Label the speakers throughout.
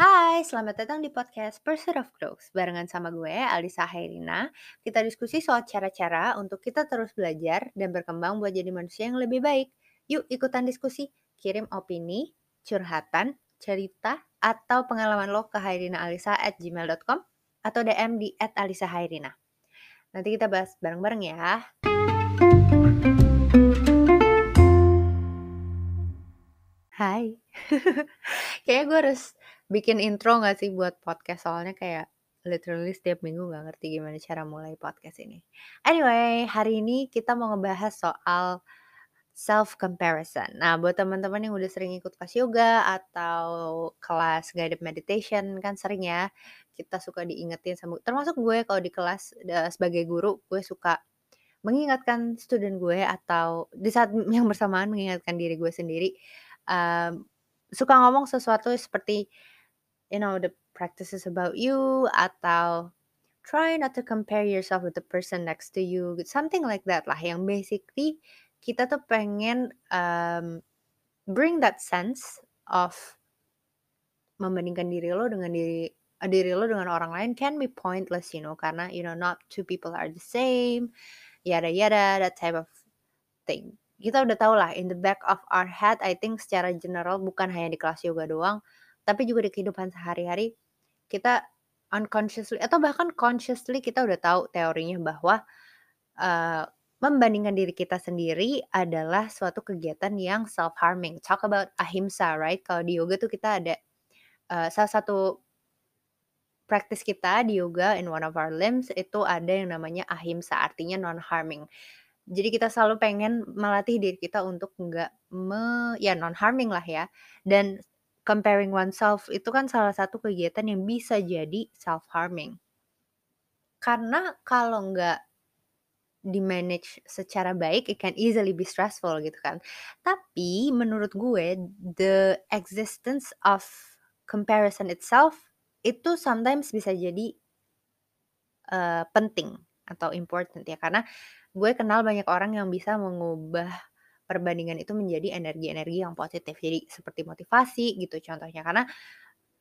Speaker 1: Hai, selamat datang di podcast Pursuit of Growth. Barengan sama gue, Alisa Hairina. Kita diskusi soal cara-cara untuk kita terus belajar dan berkembang buat jadi manusia yang lebih baik. Yuk ikutan diskusi, kirim opini, curhatan, cerita, atau pengalaman lo ke hairinaalisa at gmail.com atau DM di at Alisa Hairina. Nanti kita bahas bareng-bareng ya. Hai. Kayaknya gue harus bikin intro gak sih buat podcast soalnya kayak literally setiap minggu gak ngerti gimana cara mulai podcast ini. Anyway, hari ini kita mau ngebahas soal self comparison. Nah, buat teman-teman yang udah sering ikut kelas yoga atau kelas guided meditation kan sering ya kita suka diingetin sama termasuk gue kalau di kelas sebagai guru gue suka mengingatkan student gue atau di saat yang bersamaan mengingatkan diri gue sendiri um, suka ngomong sesuatu seperti you know the practices about you atau try not to compare yourself with the person next to you something like that lah. Yang basically kita tuh pengen um, bring that sense of membandingkan diri lo dengan diri diri lo dengan orang lain can be pointless you know karena you know not two people are the same yada yada that type of thing. Kita udah tau lah in the back of our head I think secara general bukan hanya di kelas yoga doang tapi juga di kehidupan sehari-hari kita unconsciously atau bahkan consciously kita udah tahu teorinya bahwa uh, membandingkan diri kita sendiri adalah suatu kegiatan yang self harming. Talk about ahimsa, right? Kalau di yoga tuh kita ada uh, salah satu praktis kita di yoga in one of our limbs itu ada yang namanya ahimsa, artinya non harming. Jadi kita selalu pengen melatih diri kita untuk enggak me ya non harming lah ya. Dan comparing oneself itu kan salah satu kegiatan yang bisa jadi self harming. Karena kalau nggak di-manage secara baik, it can easily be stressful gitu kan. Tapi menurut gue, the existence of comparison itself itu sometimes bisa jadi uh, penting atau important ya karena gue kenal banyak orang yang bisa mengubah perbandingan itu menjadi energi-energi yang positif. Jadi seperti motivasi gitu contohnya karena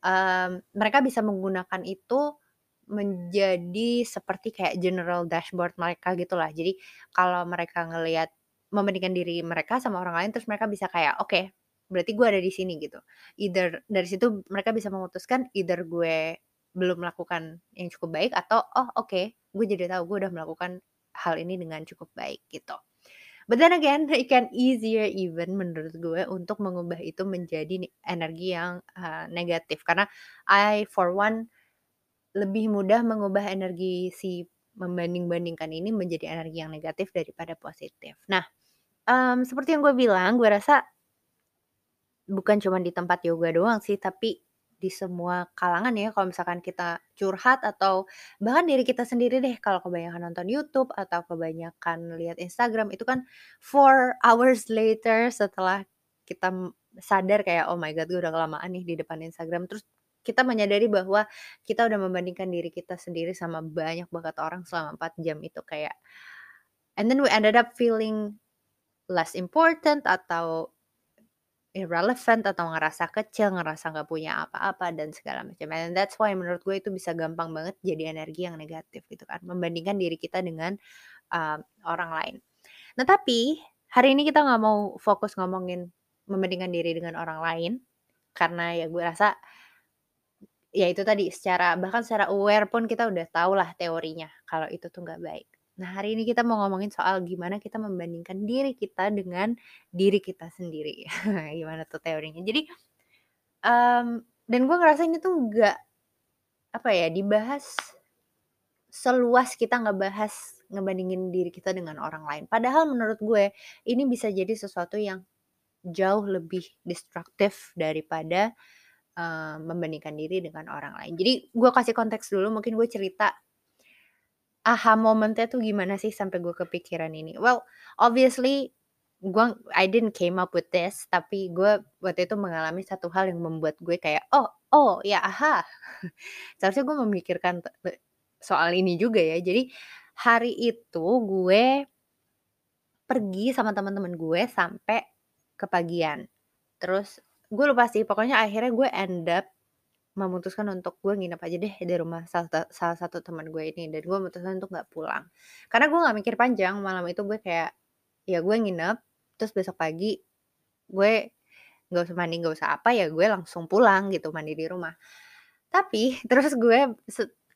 Speaker 1: um, mereka bisa menggunakan itu menjadi seperti kayak general dashboard mereka gitulah. Jadi kalau mereka ngelihat membandingkan diri mereka sama orang lain terus mereka bisa kayak oke okay, berarti gue ada di sini gitu. Either dari situ mereka bisa memutuskan either gue belum melakukan yang cukup baik atau oh oke okay, gue jadi tahu gue udah melakukan hal ini dengan cukup baik gitu. But then again, it can easier even menurut gue untuk mengubah itu menjadi energi yang uh, negatif karena I for one lebih mudah mengubah energi si membanding-bandingkan ini menjadi energi yang negatif daripada positif. Nah, um, seperti yang gue bilang, gue rasa bukan cuma di tempat yoga doang sih, tapi di semua kalangan ya kalau misalkan kita curhat atau bahkan diri kita sendiri deh kalau kebanyakan nonton YouTube atau kebanyakan lihat Instagram itu kan four hours later setelah kita sadar kayak oh my god gue udah kelamaan nih di depan Instagram. Terus kita menyadari bahwa kita udah membandingkan diri kita sendiri sama banyak banget orang selama 4 jam itu kayak and then we ended up feeling less important atau irrelevant atau ngerasa kecil, ngerasa nggak punya apa-apa dan segala macam. And that's why menurut gue itu bisa gampang banget jadi energi yang negatif gitu kan, membandingkan diri kita dengan uh, orang lain. Nah tapi hari ini kita nggak mau fokus ngomongin membandingkan diri dengan orang lain, karena ya gue rasa ya itu tadi secara bahkan secara aware pun kita udah tahu lah teorinya kalau itu tuh nggak baik. Nah, hari ini kita mau ngomongin soal gimana kita membandingkan diri kita dengan diri kita sendiri. gimana tuh teorinya. Jadi, um, dan gue ngerasa ini tuh nggak apa ya dibahas seluas kita nggak bahas ngebandingin diri kita dengan orang lain. Padahal menurut gue ini bisa jadi sesuatu yang jauh lebih destruktif daripada membandingkan diri dengan orang lain. Jadi gue kasih konteks dulu, mungkin gue cerita aha momentnya tuh gimana sih sampai gue kepikiran ini? Well, obviously gue I didn't came up with this, tapi gue waktu itu mengalami satu hal yang membuat gue kayak oh oh ya aha. Seharusnya gue memikirkan soal ini juga ya. Jadi hari itu gue pergi sama teman-teman gue sampai ke pagian. Terus gue lupa sih, pokoknya akhirnya gue end up memutuskan untuk gue nginep aja deh di rumah salah salah satu teman gue ini dan gue memutuskan untuk nggak pulang. Karena gue nggak mikir panjang, malam itu gue kayak, ya gue nginep, terus besok pagi gue nggak usah mandi, nggak usah apa, ya gue langsung pulang gitu, mandi di rumah. Tapi terus gue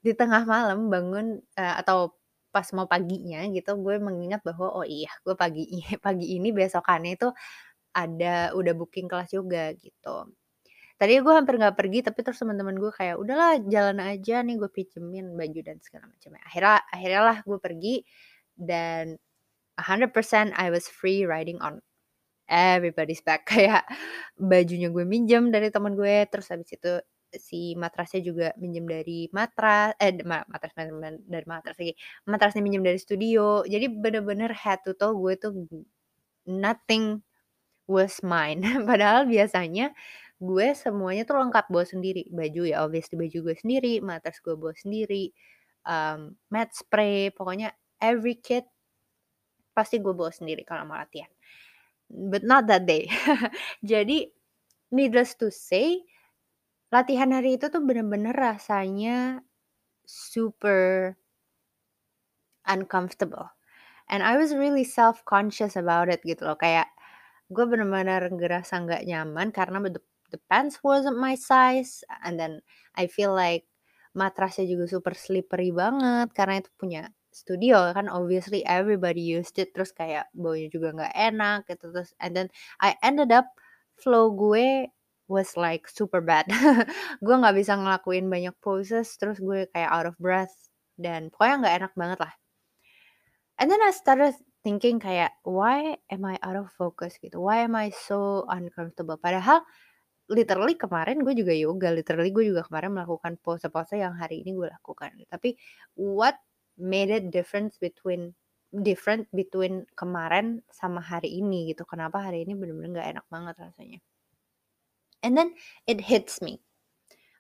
Speaker 1: di tengah malam bangun, uh, atau pas mau paginya gitu, gue mengingat bahwa, "Oh iya, gue pagi pagi ini besokannya itu ada udah booking kelas yoga," gitu. Tadinya gue hampir nggak pergi, tapi terus teman-teman gue kayak, "Udahlah jalan aja nih, gue pinjemin baju dan segala macam." Akhirnya akhirnya lah gue pergi dan 100% I was free riding on everybody's back. Kayak bajunya gue minjem dari teman gue, terus habis itu si matrasnya juga minjem dari matras eh ma matras dari matras lagi, matrasnya minjem dari studio. Jadi bener-bener head to toe gue tuh nothing was mine. Padahal biasanya gue semuanya tuh lengkap bawa sendiri. Baju ya obviously baju gue sendiri, matras gue bawa sendiri, um, mat spray, pokoknya every kit pasti gue bawa sendiri kalau mau latihan. But not that day. Jadi needless to say Latihan hari itu tuh bener-bener rasanya super uncomfortable. And I was really self-conscious about it gitu loh. Kayak gue bener-bener ngerasa nggak nyaman karena the pants wasn't my size. And then I feel like matrasnya juga super slippery banget karena itu punya studio kan obviously everybody used it terus kayak baunya juga nggak enak gitu terus and then I ended up flow gue was like super bad. gue nggak bisa ngelakuin banyak poses, terus gue kayak out of breath dan pokoknya nggak enak banget lah. And then I started thinking kayak why am I out of focus gitu? Why am I so uncomfortable? Padahal literally kemarin gue juga yoga, literally gue juga kemarin melakukan pose-pose yang hari ini gue lakukan. Tapi what made it difference between different between kemarin sama hari ini gitu. Kenapa hari ini bener-bener gak enak banget rasanya. And then it hits me.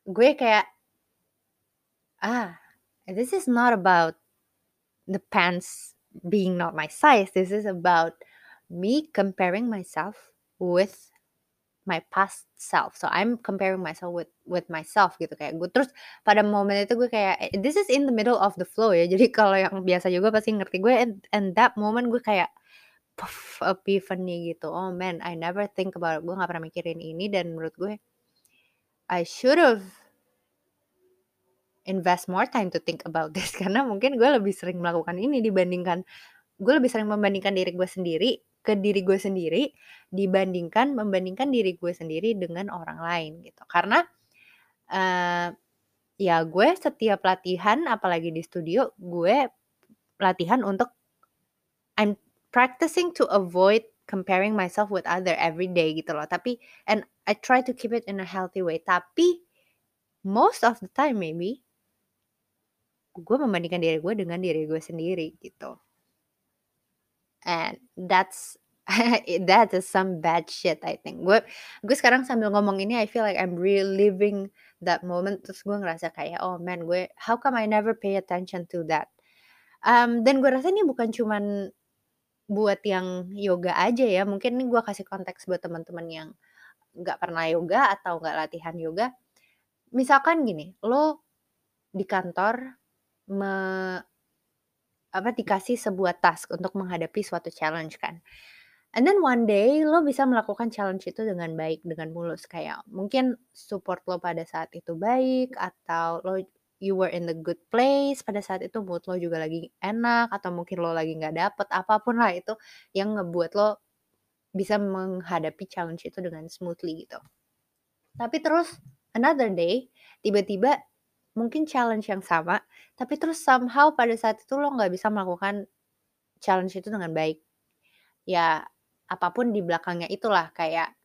Speaker 1: Gue kayak, ah, this is not about the pants being not my size. This is about me comparing myself with my past self. So I'm comparing myself with with myself gitu kayak gue terus pada momen itu gue kayak this is in the middle of the flow ya. Jadi kalau yang biasa juga pasti ngerti gue and, and that moment gue kayak puff, epiphany gitu. Oh man, I never think about it. Gue gak pernah mikirin ini dan menurut gue I should have invest more time to think about this karena mungkin gue lebih sering melakukan ini dibandingkan gue lebih sering membandingkan diri gue sendiri ke diri gue sendiri dibandingkan membandingkan diri gue sendiri dengan orang lain gitu karena uh, ya gue setiap latihan apalagi di studio gue latihan untuk I'm practicing to avoid comparing myself with other every day gitu loh. Tapi and I try to keep it in a healthy way. Tapi most of the time maybe gue membandingkan diri gue dengan diri gue sendiri gitu. And that's that is some bad shit I think. Gue gue sekarang sambil ngomong ini I feel like I'm reliving that moment terus gue ngerasa kayak oh man gue how come I never pay attention to that. Um, dan gue rasa ini bukan cuman buat yang yoga aja ya, mungkin nih gue kasih konteks buat teman-teman yang nggak pernah yoga atau nggak latihan yoga. Misalkan gini, lo di kantor me apa dikasih sebuah task untuk menghadapi suatu challenge kan. And then one day lo bisa melakukan challenge itu dengan baik, dengan mulus kayak mungkin support lo pada saat itu baik atau lo you were in the good place pada saat itu mood lo juga lagi enak atau mungkin lo lagi nggak dapet apa pun lah itu yang ngebuat lo bisa menghadapi challenge itu dengan smoothly gitu. Tapi terus another day tiba-tiba mungkin challenge yang sama tapi terus somehow pada saat itu lo nggak bisa melakukan challenge itu dengan baik. Ya apa pun di belakangnya itulah kayak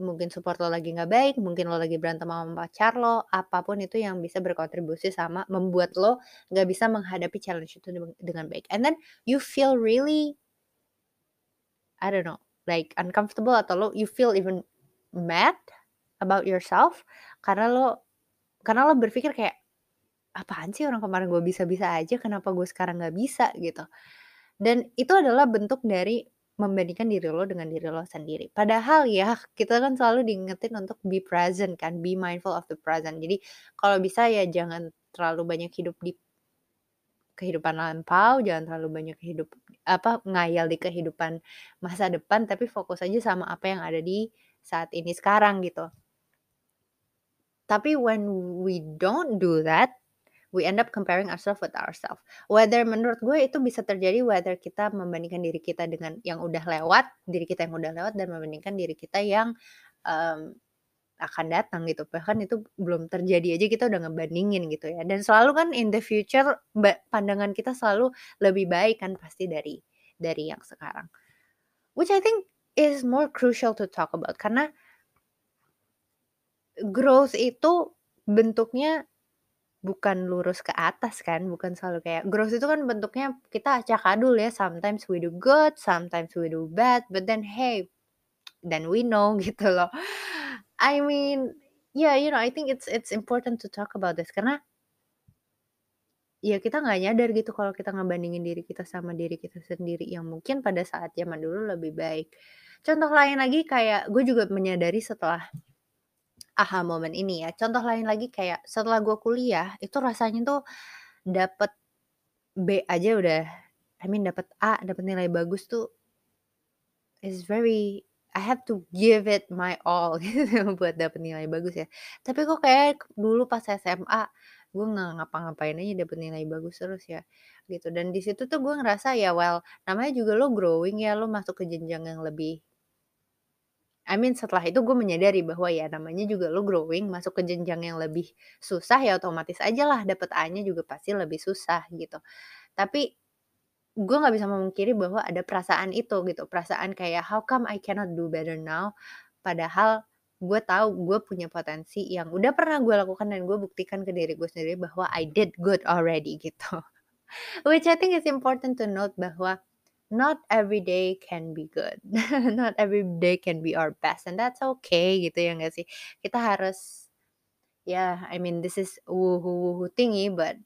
Speaker 1: mungkin support lo lagi nggak baik, mungkin lo lagi berantem sama pacar lo, apa pun itu yang bisa berkontribusi sama membuat lo nggak bisa menghadapi challenge itu dengan baik. And then you feel really, I don't know, like uncomfortable atau lo you feel even mad about yourself karena lo karena lo berpikir kayak apaan sih orang kemarin gue bisa-bisa aja kenapa gue sekarang nggak bisa gitu dan itu adalah bentuk dari membandingkan diri lo dengan diri lo sendiri. Padahal ya, kita kan selalu diingetin untuk be present kan, be mindful of the present. Jadi kalau bisa ya jangan terlalu banyak hidup di kehidupan lampau, jangan terlalu banyak hidup apa ngayal di kehidupan masa depan, tapi fokus aja sama apa yang ada di saat ini sekarang gitu. Tapi when we don't do that, we end up comparing ourselves with ourselves. Whether menurut gue itu bisa terjadi whether kita membandingkan diri kita dengan yang udah lewat, diri kita yang udah lewat dan membandingkan diri kita yang um, akan datang gitu. Bahkan itu belum terjadi aja kita udah ngebandingin gitu ya. Dan selalu kan in the future pandangan kita selalu lebih baik kan pasti dari dari yang sekarang. Which I think is more crucial to talk about karena growth itu bentuknya bukan lurus ke atas kan, bukan selalu kayak growth itu kan bentuknya kita acak adul ya, sometimes we do good, sometimes we do bad, but then hey, then we know gitu loh. I mean, yeah, you know, I think it's it's important to talk about this karena ya kita nggak nyadar gitu kalau kita ngebandingin diri kita sama diri kita sendiri yang mungkin pada saat zaman dulu lebih baik. Contoh lain lagi kayak gue juga menyadari setelah aha moment ini ya. Contoh lain lagi kayak setelah gue kuliah itu rasanya tuh dapet B aja udah I mean dapet A, dapet nilai bagus tuh is very I have to give it my all gitu buat dapet nilai bagus ya. Tapi kok kayak dulu pas SMA gue nggak ngapa-ngapain aja dapet nilai bagus terus ya gitu dan di situ tuh gue ngerasa ya well namanya juga lo growing ya lo masuk ke jenjang yang lebih I mean setelah itu gue menyadari bahwa ya namanya juga lo growing masuk ke jenjang yang lebih susah ya otomatis aja lah dapet A-nya juga pasti lebih susah gitu. Tapi gue nggak bisa memungkiri bahwa ada perasaan itu gitu. Perasaan kayak how come I cannot do better now? Padahal gue tahu gue punya potensi yang udah pernah gue lakukan dan gue buktikan ke diri gue sendiri bahwa I did good already gitu. Which I think is important to note bahwa not every day can be good. not every day can be our best and that's okay gitu ya nggak sih? Kita harus ya yeah, I mean this is wuhu-wuhu tinggi but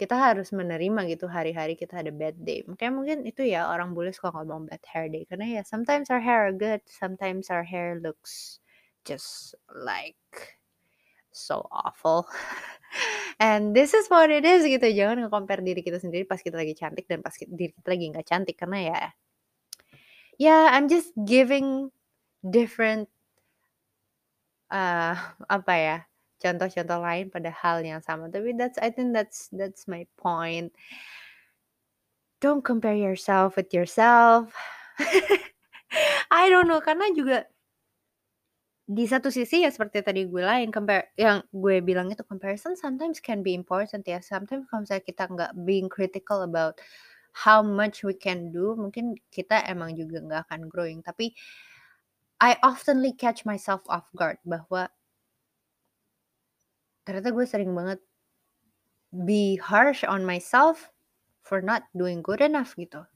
Speaker 1: kita harus menerima gitu hari-hari kita ada bad day. Mungkin mungkin itu ya orang boleh suka ngomong bad hair day karena ya sometimes our hair are good, sometimes our hair looks just like so awful. And this is what it is gitu. Jangan nge-compare diri kita sendiri pas kita lagi cantik dan pas diri kita lagi nggak cantik karena ya yeah, I'm just giving different uh, apa ya contoh-contoh lain pada hal yang sama tapi that's I think that's that's my point don't compare yourself with yourself I don't know karena juga di satu sisi ya seperti tadi gue lain compare yang gue bilang itu comparison sometimes can be important ya. Sometimes kalau misalnya kita nggak being critical about how much we can do mungkin kita emang juga nggak akan growing. Tapi I oftenly catch myself off guard bahwa ternyata gue sering banget be harsh on myself for not doing good enough gitu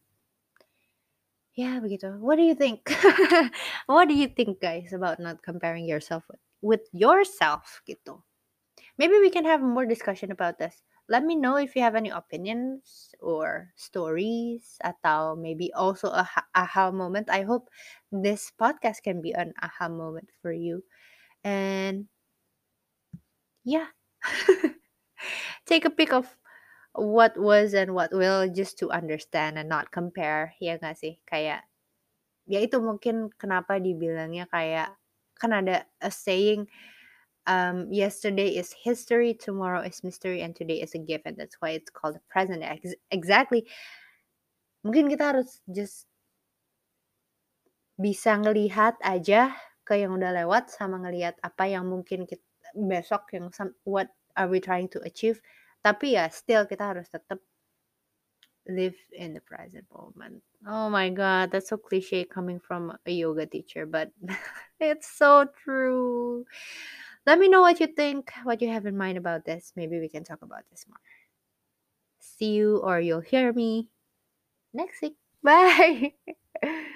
Speaker 1: Ya begitu. What do you think? What do you think guys about not comparing yourself with, with yourself gitu? Maybe we can have more discussion about this. Let me know if you have any opinions or stories atau maybe also a aha moment. I hope this podcast can be an aha moment for you. And yeah. Take a pic of what was and what will just to understand and not compare ya gak sih? Kayak ya itu mungkin kenapa dibilangnya kayak kan ada a saying um, yesterday is history tomorrow is mystery and today is a gift and that's why it's called the present. Ex exactly. Mungkin kita harus just bisa ngelihat aja ke yang udah lewat sama ngelihat apa yang mungkin kita besok yang what are we trying to achieve tapi ya still kita harus tetap live in the present moment. Oh my god, that's so cliche coming from a yoga teacher, but it's so true. Let me know what you think, what you have in mind about this. Maybe we can talk about this more. See you or you'll hear me next week. Bye.